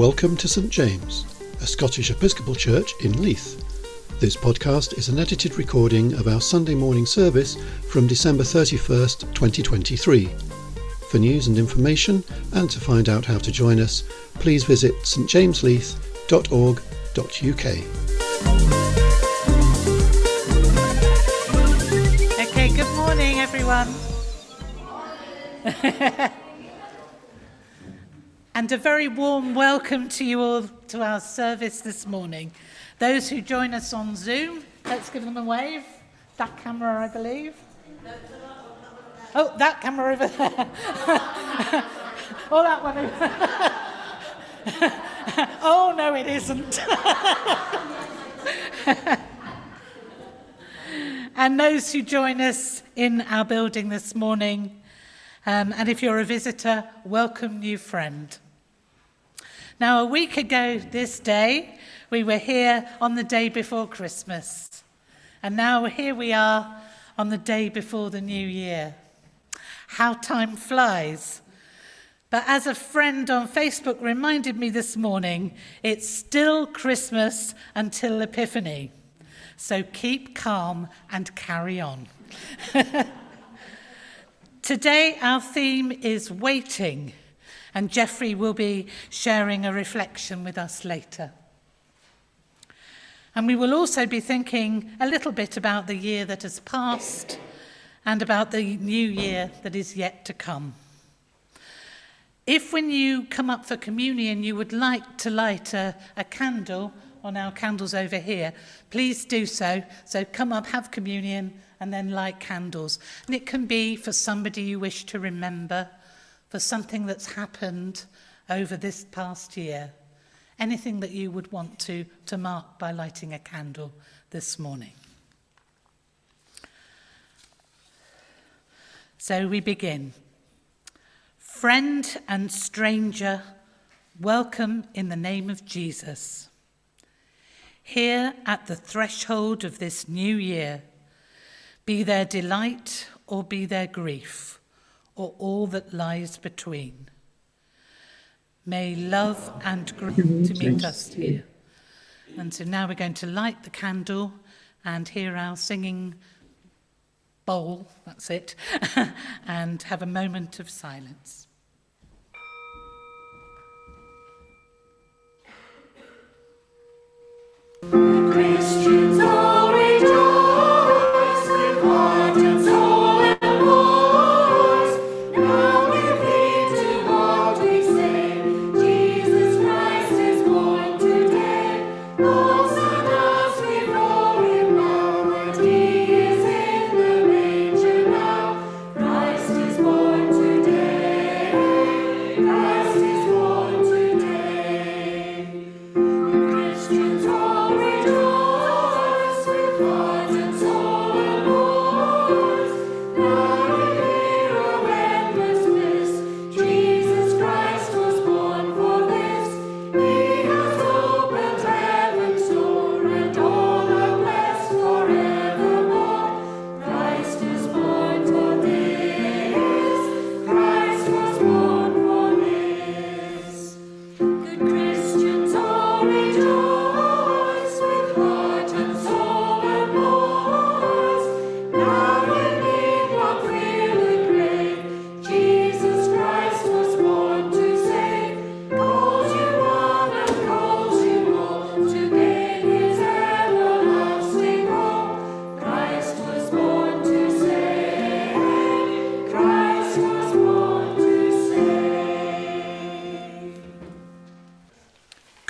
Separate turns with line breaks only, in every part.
welcome to St James, a Scottish Episcopal church in Leith. This podcast is an edited recording of our Sunday morning service from December 31st, 2023. For news and information, and to find out how to join us, please visit stjamesleith.org.uk.
Okay, good morning, everyone. and a very warm welcome to you all to our service this morning. Those who join us on Zoom, let's give them a wave. That camera, I believe. Oh, that camera over there. oh, that one. oh, no, it isn't. and those who join us in our building this morning. Um, and if you're a visitor, welcome, new friend. Now, a week ago this day, we were here on the day before Christmas. And now here we are on the day before the new year. How time flies. But as a friend on Facebook reminded me this morning, it's still Christmas until Epiphany. So keep calm and carry on. Today, our theme is waiting, and Geoffrey will be sharing a reflection with us later. And we will also be thinking a little bit about the year that has passed and about the new year that is yet to come. If, when you come up for communion, you would like to light a, a candle on our candles over here, please do so. So come up, have communion, and then light candles. And it can be for somebody you wish to remember, for something that's happened over this past year. Anything that you would want to, to mark by lighting a candle this morning. So we begin. Friend and stranger, welcome in the name of Jesus. Here at the threshold of this new year, be there delight or be there grief, or all that lies between. May love and grief to meet us here. And so now we're going to light the candle and hear our singing bowl, that's it, and have a moment of silence.
Christians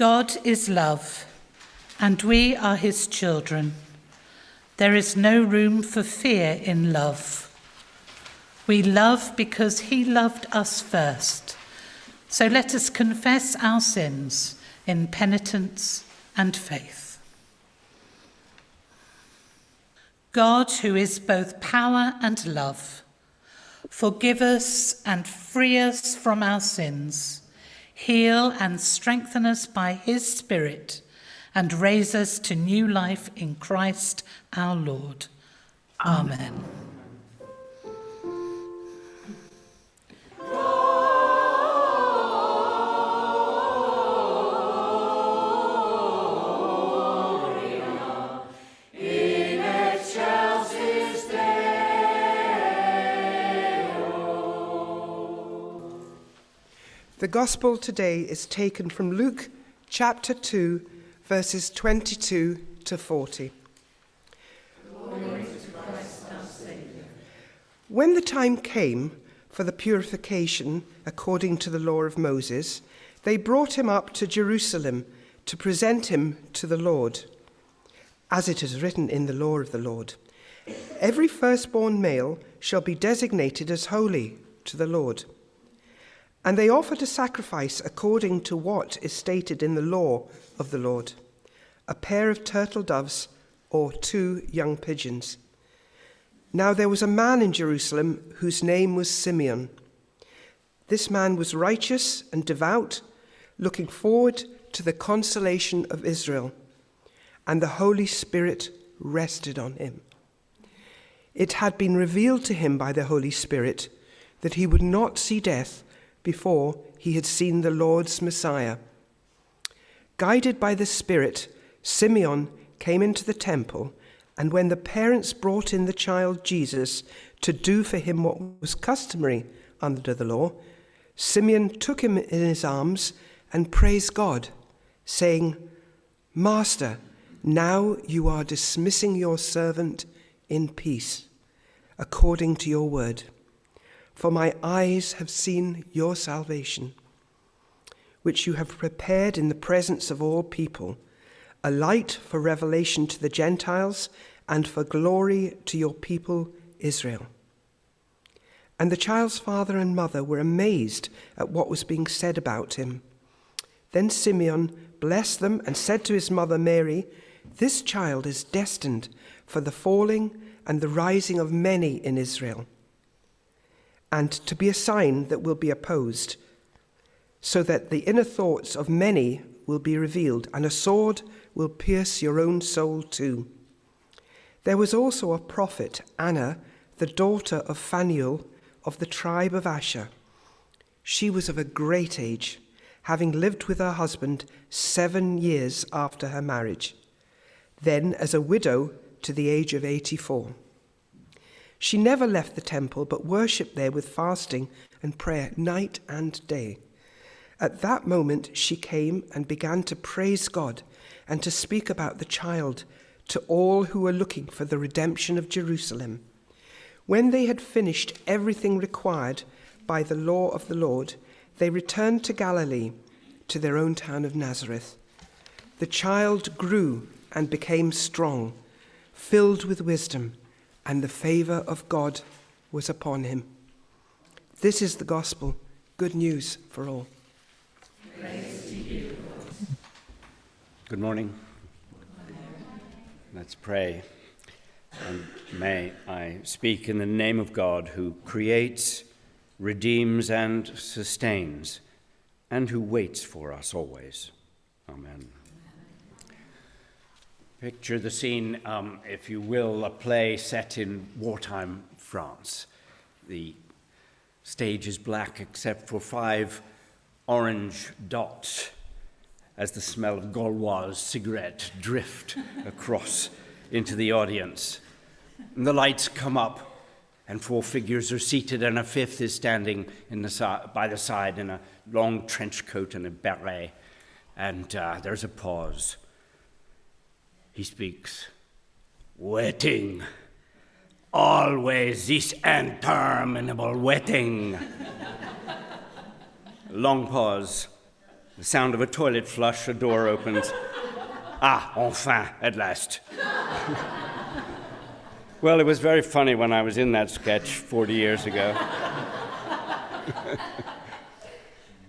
God is love, and we are his children. There is no room for fear in love. We love because he loved us first. So let us confess our sins in penitence and faith. God, who is both power and love, forgive us and free us from our sins, heal and strengthen us by his Spirit, and raise us to new life in Christ our Lord. Amen.
Oh
The gospel today is taken from Luke chapter 2, verses 22 to 40. When the time came for the purification according to the law of Moses, they brought him up to Jerusalem to present him to the Lord, as it is written in the law of the Lord. Every firstborn male shall be designated as holy to the Lord. And they offered a sacrifice according to what is stated in the law of the Lord a pair of turtle doves or two young pigeons. Now there was a man in Jerusalem whose name was Simeon. This man was righteous and devout, looking forward to the consolation of Israel, and the Holy Spirit rested on him. It had been revealed to him by the Holy Spirit that he would not see death before he had seen the Lord's Messiah. Guided by the Spirit, Simeon came into the temple, and when the parents brought in the child Jesus to do for him what was customary under the law, Simeon took him in his arms and praised God, saying, Master, now you are dismissing your servant in peace, according to your word. For my eyes have seen your salvation, which you have prepared in the presence of all people, a light for revelation to the Gentiles and for glory to your people Israel. And the child's father and mother were amazed at what was being said about him. Then Simeon blessed them and said to his mother Mary, This child is destined for the falling and the rising of many in Israel, and to be a sign that will be opposed, so that the inner thoughts of many will be revealed, and a sword will pierce your own soul too. There was also a prophet, Anna, the daughter of Phanuel of the tribe of Asher. She was of a great age, having lived with her husband seven years after her marriage, then as a widow to the age of 84. She never left the temple, but worshipped there with fasting and prayer night and day. At that moment, she came and began to praise God and to speak about the child to all who were looking for the redemption of Jerusalem. When they had finished everything required by the law of the Lord, they returned to Galilee, to their own town of Nazareth. The child grew and became strong, filled with wisdom, and the favor of God was upon him. This is the gospel, good news for all.
Good morning. Let's pray. And may I speak in the name of God who creates, redeems, and sustains, and who waits for us always. Amen. Picture the scene, um, if you will, a play set in wartime France. The stage is black except for five orange dots as the smell of Gauloise cigarette drift across into the audience. And the lights come up, and four figures are seated, and a fifth is standing in the si- by the side in a long trench coat and a beret. And uh, there's a pause. He speaks, Waiting. Always this interminable waiting. Long pause. The sound of a toilet flush, a door opens. ah, enfin, at last. well, it was very funny when I was in that sketch 40 years ago.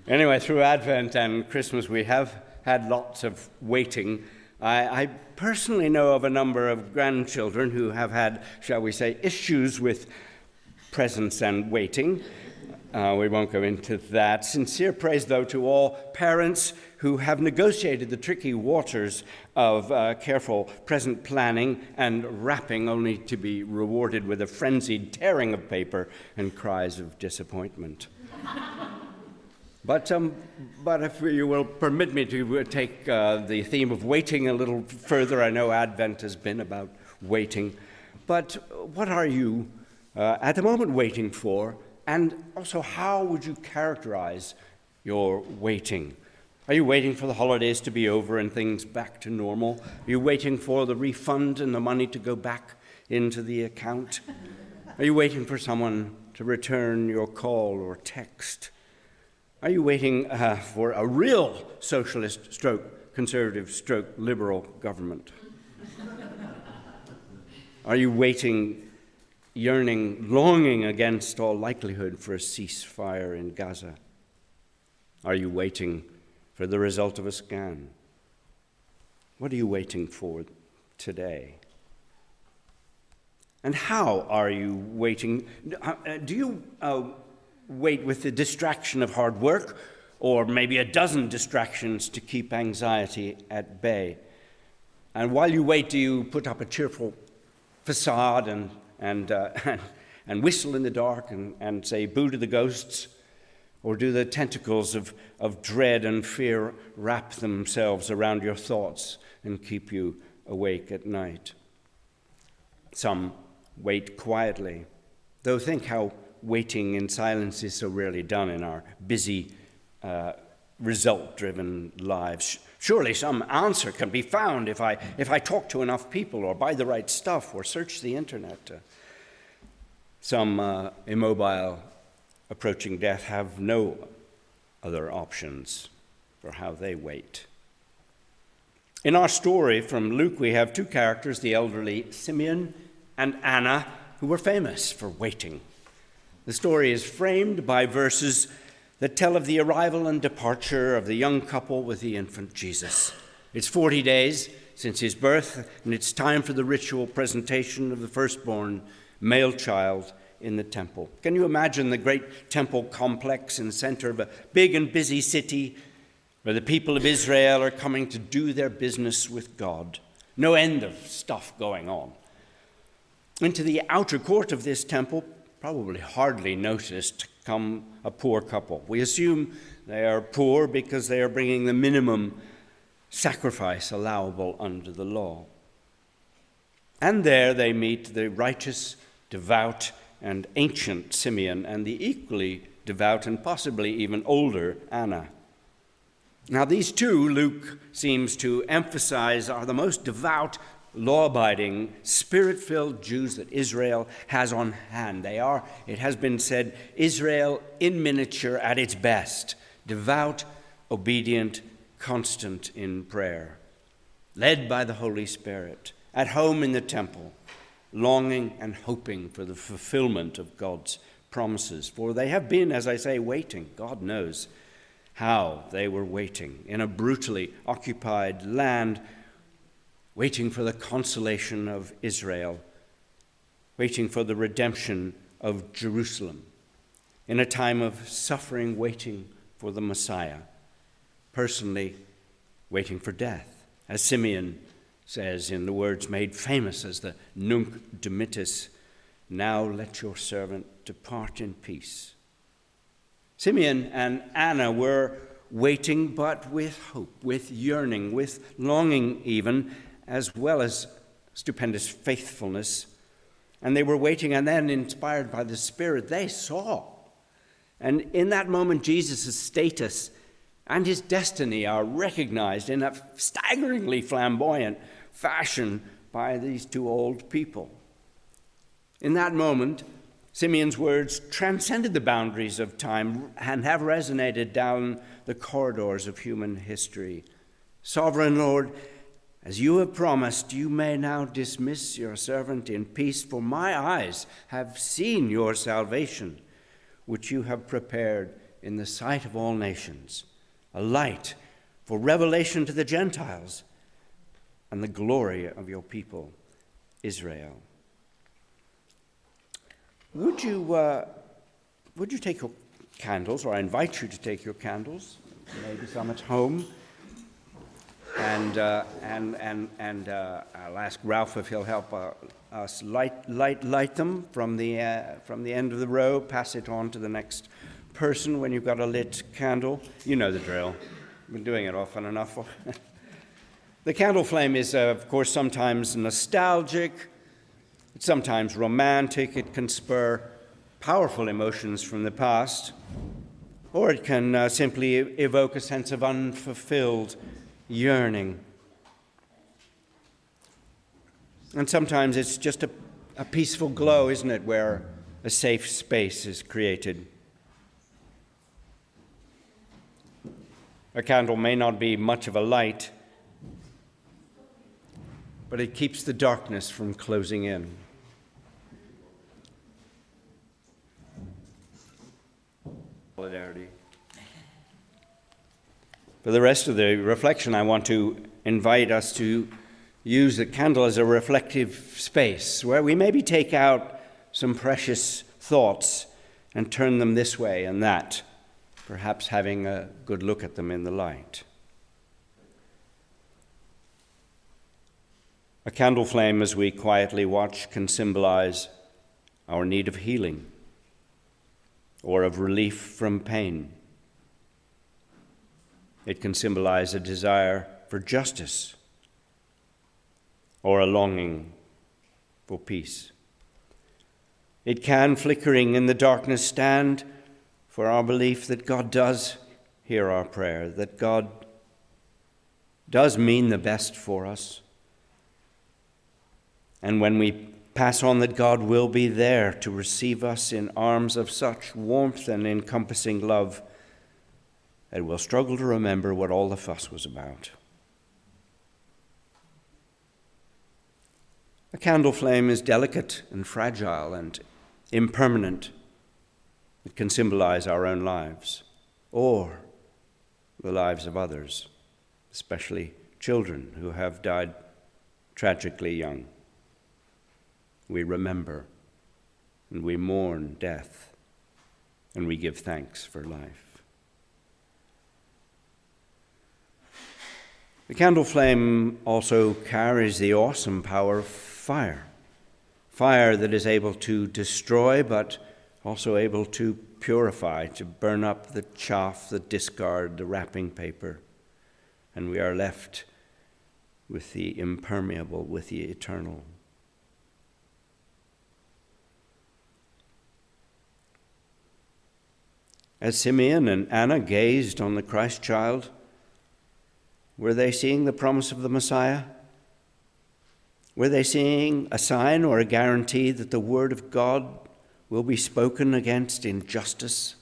anyway, through Advent and Christmas, we have had lots of waiting. I, I personally know of a number of grandchildren who have had, shall we say, issues with presence and waiting. Uh, we won't go into that. Sincere praise, though, to all parents who have negotiated the tricky waters of uh, careful present planning and wrapping, only to be rewarded with a frenzied tearing of paper and cries of disappointment. but, um, but if you will permit me to uh, take uh, the theme of waiting a little further, I know Advent has been about waiting. But what are you uh, at the moment waiting for? And also, how would you characterize you're waiting. Are you waiting for the holidays to be over and things back to normal? Are you waiting for the refund and the money to go back into the account? Are you waiting for someone to return your call or text? Are you waiting uh, for a real socialist stroke, conservative stroke, liberal government? Are you waiting, yearning, longing against all likelihood for a ceasefire in Gaza? Are you waiting for the result of a scan? What are you waiting for today? And how are you waiting? Uh, Do you uh, wait with the distraction of hard work, or maybe a dozen distractions to keep anxiety at bay? And while you wait, do you put up a cheerful facade and, and, uh, and, and whistle in the dark and, and say, boo to the ghosts? Or do the tentacles of, of dread and fear wrap themselves around your thoughts and keep you awake at night? Some wait quietly, though think how waiting in silence is so rarely done in our busy, uh, result driven lives. Surely some answer can be found if I, if I talk to enough people or buy the right stuff or search the internet. Uh, some uh, immobile approaching death have no other options for how they wait. In our story from Luke, we have two characters the elderly Simeon and Anna, who were famous for waiting. The story is framed by verses that tell of the arrival and departure of the young couple with the infant Jesus. It's 40 days since his birth, and it's time for the ritual presentation of the firstborn male child in the temple. Can you imagine the great temple complex in the center of a big and busy city where the people of Israel are coming to do their business with God? No end of stuff going on. Into the outer court of this temple, probably hardly noticed, come a poor couple. We assume they are poor because they are bringing the minimum sacrifice allowable under the law. And there they meet the righteous, devout, and ancient Simeon and the equally devout and possibly even older Anna. Now, these two, Luke seems to emphasize, are the most devout, law abiding, spirit filled Jews that Israel has on hand. They are, it has been said, Israel in miniature at its best devout, obedient, constant in prayer, led by the Holy Spirit, at home in the temple, longing and hoping for the fulfillment of God's promises. For they have been, as I say, waiting. God knows how they were waiting in a brutally occupied land, waiting for the consolation of Israel, waiting for the redemption of Jerusalem, in a time of suffering, waiting for the Messiah, personally waiting for death, as Simeon says in the words made famous as the Nunc Dimittis, now let your servant depart in peace. Simeon and Anna were waiting, but with hope, with yearning, with longing, even, as well as stupendous faithfulness. And they were waiting, and then, inspired by the Spirit, they saw. And in that moment, Jesus' status and his destiny are recognized in a staggeringly flamboyant fashion by these two old people. In that moment, Simeon's words transcended the boundaries of time and have resonated down the corridors of human history. Sovereign Lord, as you have promised, you may now dismiss your servant in peace, for my eyes have seen your salvation, which you have prepared in the sight of all nations, a light for revelation to the Gentiles and the glory of your people, Israel. Would you, uh, would you take your candles, or I invite you to take your candles, maybe some at home, and, uh, and, and, and uh, I'll ask Ralph if he'll help uh, us light, light, light them from the, uh, from the end of the row, pass it on to the next person when you've got a lit candle. You know the drill. I've been doing it often enough. the candle flame is, uh, of course, sometimes nostalgic, it's sometimes romantic, it can spur powerful emotions from the past. or it can uh, simply evoke a sense of unfulfilled yearning. And sometimes it's just a, a peaceful glow, isn't it, where a safe space is created. A candle may not be much of a light, but it keeps the darkness from closing in. Solidarity. For the rest of the reflection, I want to invite us to use the candle as a reflective space where we maybe take out some precious thoughts and turn them this way and that, perhaps having a good look at them in the light. A candle flame, as we quietly watch, can symbolize our need of healing or of relief from pain. It can symbolize a desire for justice or a longing for peace. It can, flickering in the darkness, stand for our belief that God does hear our prayer, that God does mean the best for us. And when we pass on that God will be there to receive us in arms of such warmth and encompassing love that we'll struggle to remember what all the fuss was about. A candle flame is delicate and fragile and impermanent. It can symbolize our own lives or the lives of others, especially children who have died tragically young. We remember and we mourn death and we give thanks for life. The candle flame also carries the awesome power of fire. Fire that is able to destroy, but also able to purify, to burn up the chaff, the discard, the wrapping paper. And we are left with the impermeable, with the eternal. As Simeon and Anna gazed on the Christ child, were they seeing the promise of the Messiah? Were they seeing a sign or a guarantee that the word of God will be spoken against in justice?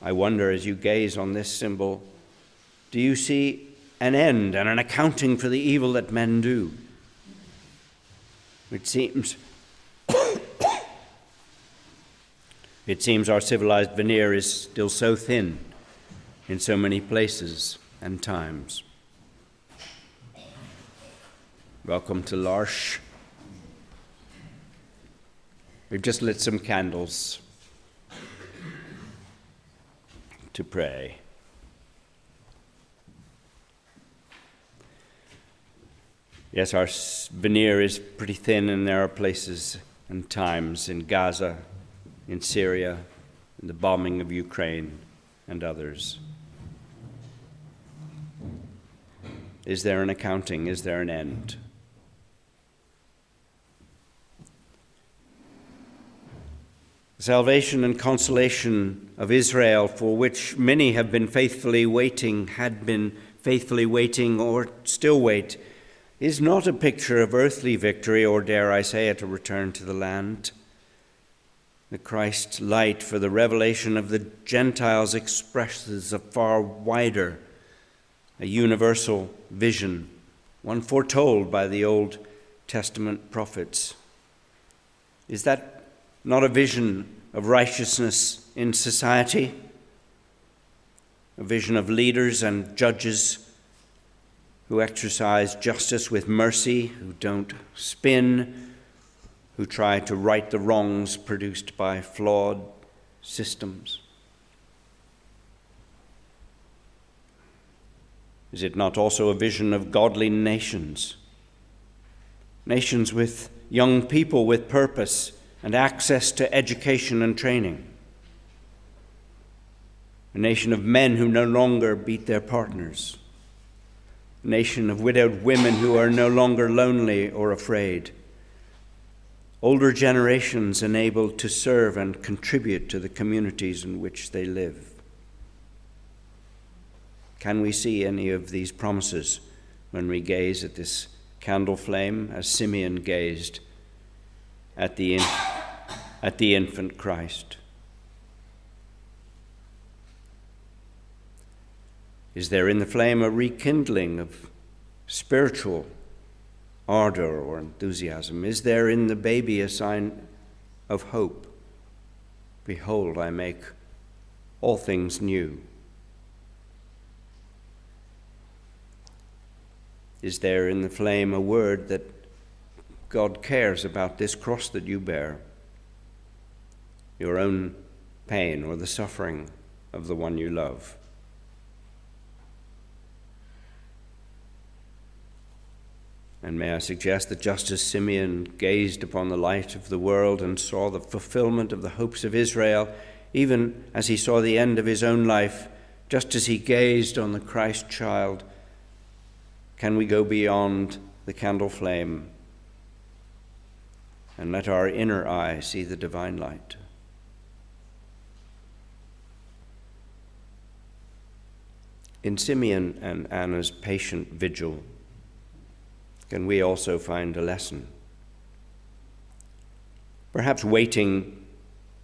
I wonder as you gaze on this symbol, do you see an end and an accounting for the evil that men do? It seems It seems our civilized veneer is still so thin in so many places and times. Welcome to L'Arche. We've just lit some candles to pray. Yes, our veneer is pretty thin, and there are places and times in Gaza, in Syria, in the bombing of Ukraine, and others. Is there an accounting? Is there an end? Salvation and consolation of Israel, for which many have been faithfully waiting, had been faithfully waiting, or still wait, is not a picture of earthly victory, or dare I say it, a return to the land. The Christ light for the revelation of the Gentiles expresses a far wider, a universal vision, one foretold by the Old Testament prophets. Is that not a vision of righteousness in society, a vision of leaders and judges who exercise justice with mercy, who don't spin, who try to right the wrongs produced by flawed systems. Is it not also a vision of godly nations? Nations with young people with purpose and access to education and training. A nation of men who no longer beat their partners. A nation of widowed women who are no longer lonely or afraid. older generations enabled to serve and contribute to the communities in which they live. Can we see any of these promises when we gaze at this candle flame as Simeon gazed at the, inf- at the infant Christ? Is there in the flame a rekindling of spiritual ardor or enthusiasm? Is there in the baby a sign of hope? Behold, I make all things new. Is there in the flame a word that God cares about this cross that you bear, your own pain or the suffering of the one you love? And may I suggest that just as Simeon gazed upon the light of the world and saw the fulfillment of the hopes of Israel, even as he saw the end of his own life, just as he gazed on the Christ child, can we go beyond the candle flame and let our inner eye see the divine light? In Simeon and Anna's patient vigil, can we also find a lesson? Perhaps waiting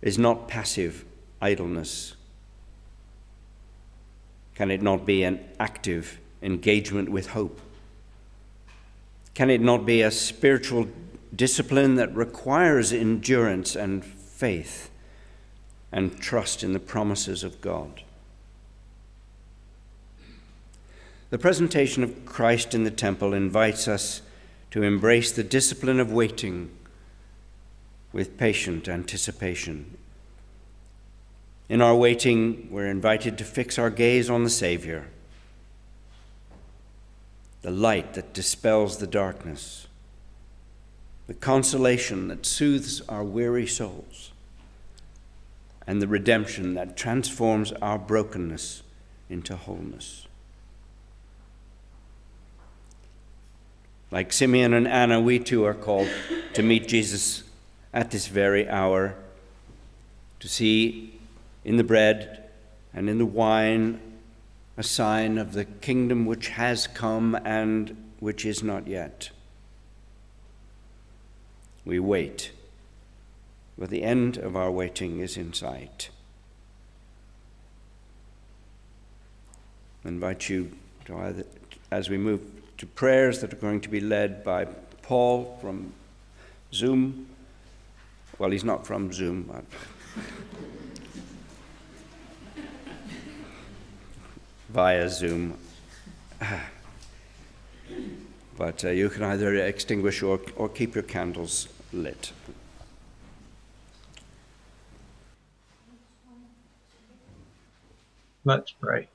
is not passive idleness. Can it not be an active engagement with hope? Can it not be a spiritual discipline that requires endurance and faith and trust in the promises of God? The presentation of Christ in the temple invites us to embrace the discipline of waiting with patient anticipation. In our waiting, we're invited to fix our gaze on the Savior, the light that dispels the darkness, the consolation that soothes our weary souls, and the redemption that transforms our brokenness into wholeness. Like Simeon and Anna, we too are called to meet Jesus at this very hour, to see in the bread and in the wine a sign of the kingdom which has come and which is not yet. We wait, but the end of our waiting is in sight. I invite you to either, as we move to prayers that are going to be led by Paul from Zoom. Well, he's not from Zoom. Via Zoom. But uh, you can either extinguish or, or keep your candles lit.
Let's pray.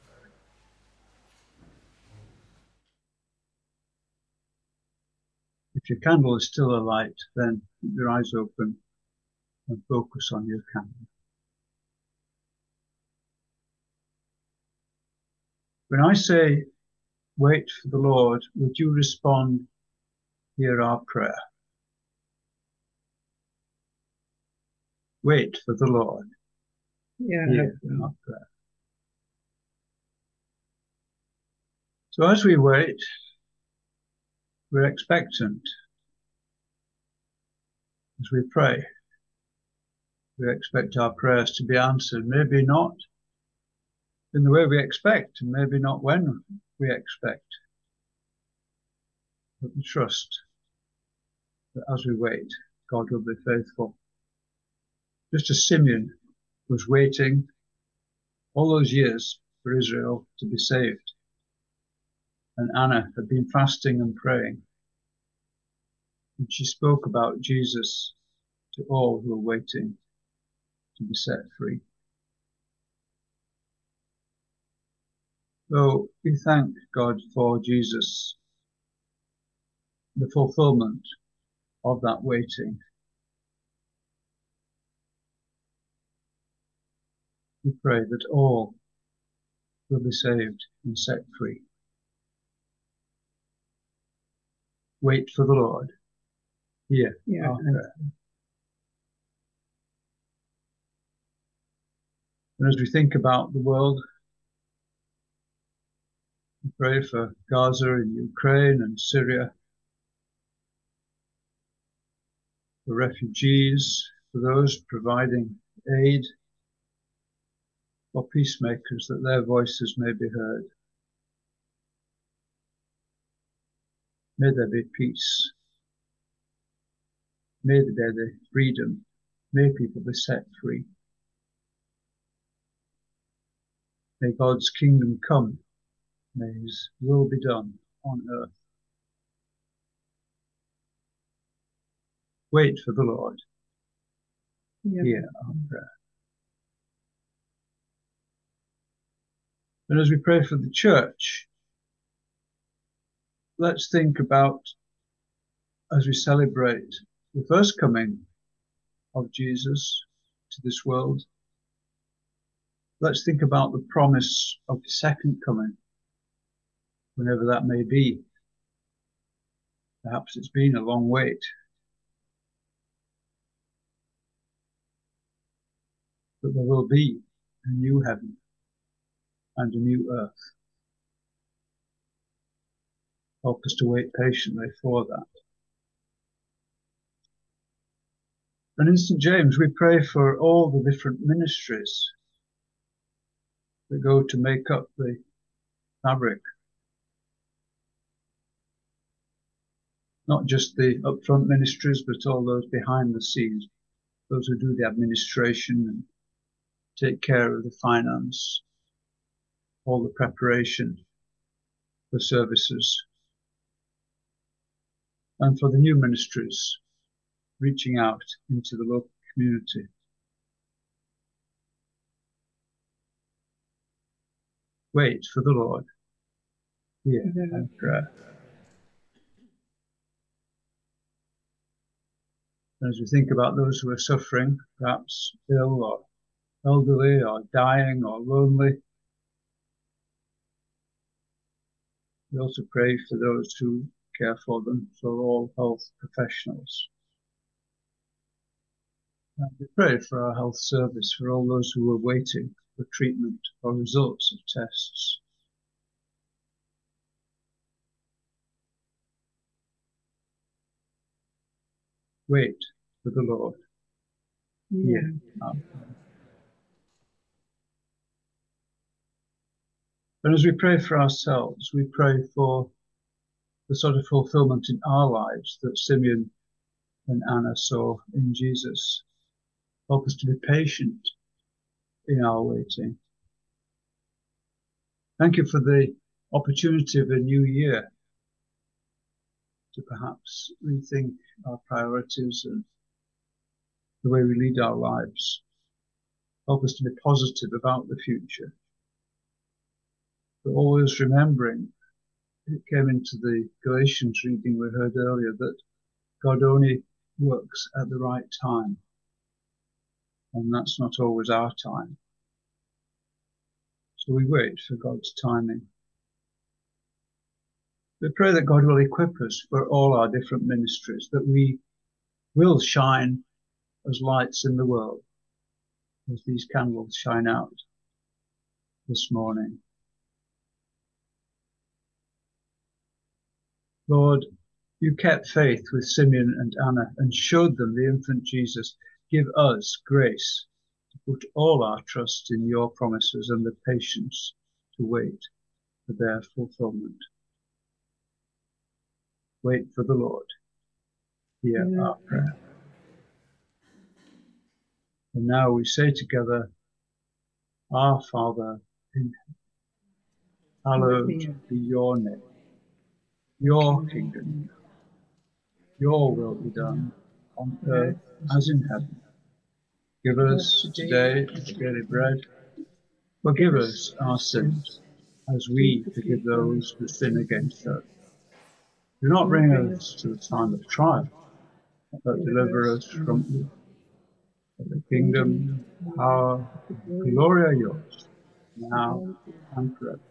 If your candle is still alight, then keep your eyes open and focus on your candle. When I say wait for the Lord, would you respond, hear our prayer? Wait for the Lord.
Yeah.
Hear our prayer. So as we wait, we're expectant. As we pray, we expect our prayers to be answered. Maybe not in the way we expect, and maybe not when we expect. But we trust that as we wait, God will be faithful. Just as Simeon was waiting all those years for Israel to be saved and Anna had been fasting and praying. And she spoke about Jesus to all who were waiting to be set free. So we thank God for Jesus, the fulfillment of that waiting. We pray that all will be saved and set free. Wait for the Lord. Here.
Yeah.
And as we think about the world pray for Gaza and Ukraine and Syria, for refugees, for those providing aid, for peacemakers, that their voices may be heard. May there be peace. May there be freedom. May people be set free. May God's kingdom come. May will be done on earth. Wait for the Lord. Hear our prayer. And as we pray for the church, let's think about as we celebrate the first coming of Jesus to this world, let's think about the promise of the second coming, whenever that may be. Perhaps it's been a long wait. But there will be a new heaven and a new earth. Help us to wait patiently for that. And in St. James, we pray for all the different ministries that go to make up the fabric. Not just the upfront ministries, but all those behind the scenes, those who do the administration and take care of the finance, all the preparation for services. And for the new ministries, reaching out into the local community. Wait for the Lord. Hear and prayer. As we think about those who are suffering, perhaps ill or elderly or dying or lonely, we also pray for those who care for them, for all health professionals. And we pray for our health service, for all those who are waiting for treatment or results of tests. Wait for the Lord. Our. And as we pray for ourselves, we pray for the sort of fulfillment in our lives that Simeon and Anna saw in Jesus. Help us to be patient in our waiting. Thank you for the opportunity of a new year to perhaps rethink our priorities and the way we lead our lives. Help us to be positive about the future. But always remembering, it came into the Galatians reading we heard earlier, that God only works at the right time. And that's not always our time. So we wait for God's timing. We pray that God will equip us for all our different ministries, that we will shine as lights in the world, as these candles shine out this morning. Lord, you kept faith with Simeon and Anna and showed them the infant Jesus. Give us grace to put all our trust in your promises and the patience to wait for their fulfillment. Wait for the Lord. Hear our prayer. And now we say together, Our Father in heaven, hallowed be your name. Your kingdom, your will be done on earth as in heaven. Give us today our daily bread. Forgive us our sins as we forgive those who sin against us. Do not bring us to the time of trial, but deliver us from the kingdom, power, glory are yours, now and forever.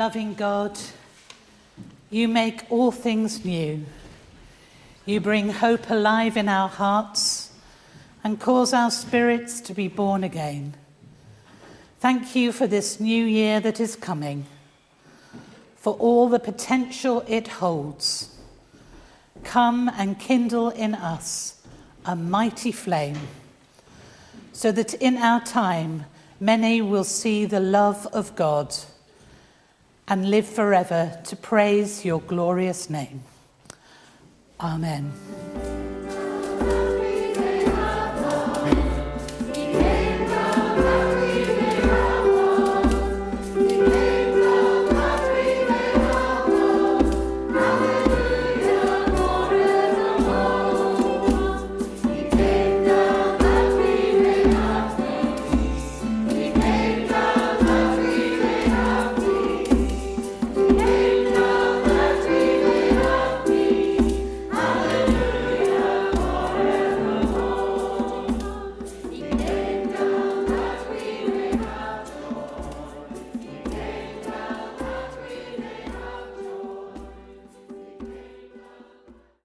Loving God, you make all things new. You bring hope alive in our hearts and cause our spirits to be born again. Thank you for this new year that is coming, for all the potential it holds. Come and kindle in us a mighty flame, so that in our time many will see the love of God and live forever to praise your glorious name. Amen.